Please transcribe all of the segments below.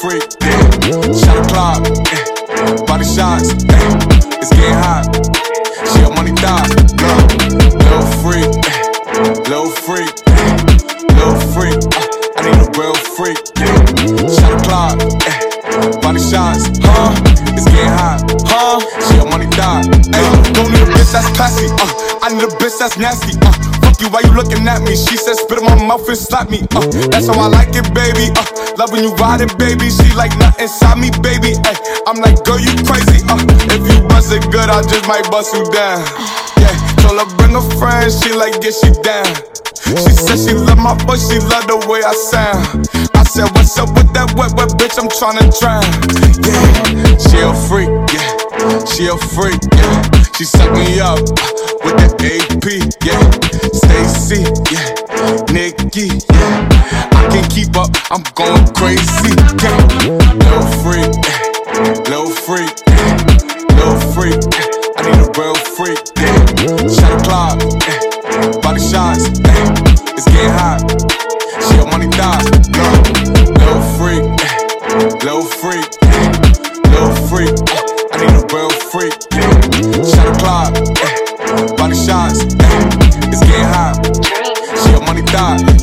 freak. Yeah, shot clock, body shots. It's getting hot. She a money thought. Low freak, low freak, low freak. Uh, I need a real freak. Yeah, shot clock, body shots. Huh? It's getting hot. Huh? She a money thought. Ay, don't need a bitch that's classy. Uh, I need a bitch that's nasty. Uh, fuck you, why you looking at me? She said spit in my mouth and slap me. Uh, that's how I like it, baby. Uh, love when you ride it, baby. She like nothing inside me, baby. Ay, I'm like, girl, you crazy. Uh, if you bust it good, I just might bust you down. Yeah, told her bring a friend. She like, get she down. She said she love my voice, she love the way I sound. I said, what's up with that wet, wet bitch? I'm tryna drown. Yeah, she a freak, yeah. She a freak, yeah. She suck me up uh, with the AP, yeah. Stacy, yeah. Nikki, yeah. I can't keep up, I'm going crazy, yeah. Little freak, yeah. Little freak, yeah. Little freak, yeah. I need a real freak, yeah. Shot o'clock, yeah. Body shots, yeah. It's getting hot. She a money thought, yeah. Little freak, yeah. Little freak, yeah. Little freak, She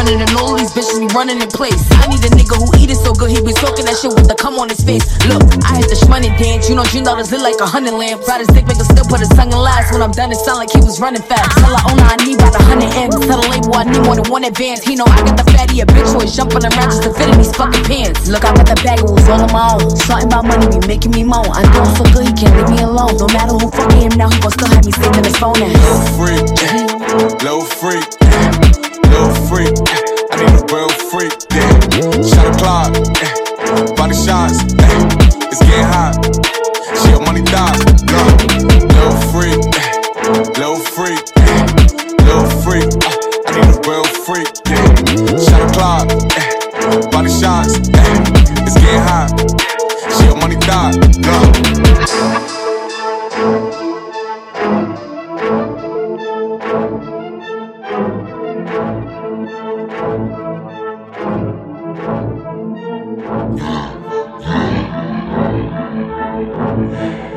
He know I run it and all these bitches be running in place. I need a nigga who eat it so good, he be talking that shit with the cum on his face. Look, I hit the shmoney dance. You know, dream dollars lit like a hundred lamps. Ride his dick, make still put his tongue in last. When I'm done, it sound like he was running fast. Tell her owner I need about a hundred M's. Tell the label I need more than one advance. He know I got the fatty, a bitch who is jumping around just to fit in these fucking pants. Look, I got the bag, it was all on my own. Something about money be making me moan. I'm doing so good, he can't leave me alone. No matter who fucking him now, he gon' still have me saving his phone. Little freak. Little freak. Little freak. I need a real freak, yeah. Shot o'clock, yeah. Body shots, yeah. It's getting hot. She a money thought, yeah. Little freak, yeah. Little freak, yeah. Little freak, uh, I need a real freak, yeah. Shot o'clock, yeah. Body shots, yeah. It's getting hot. Yeah.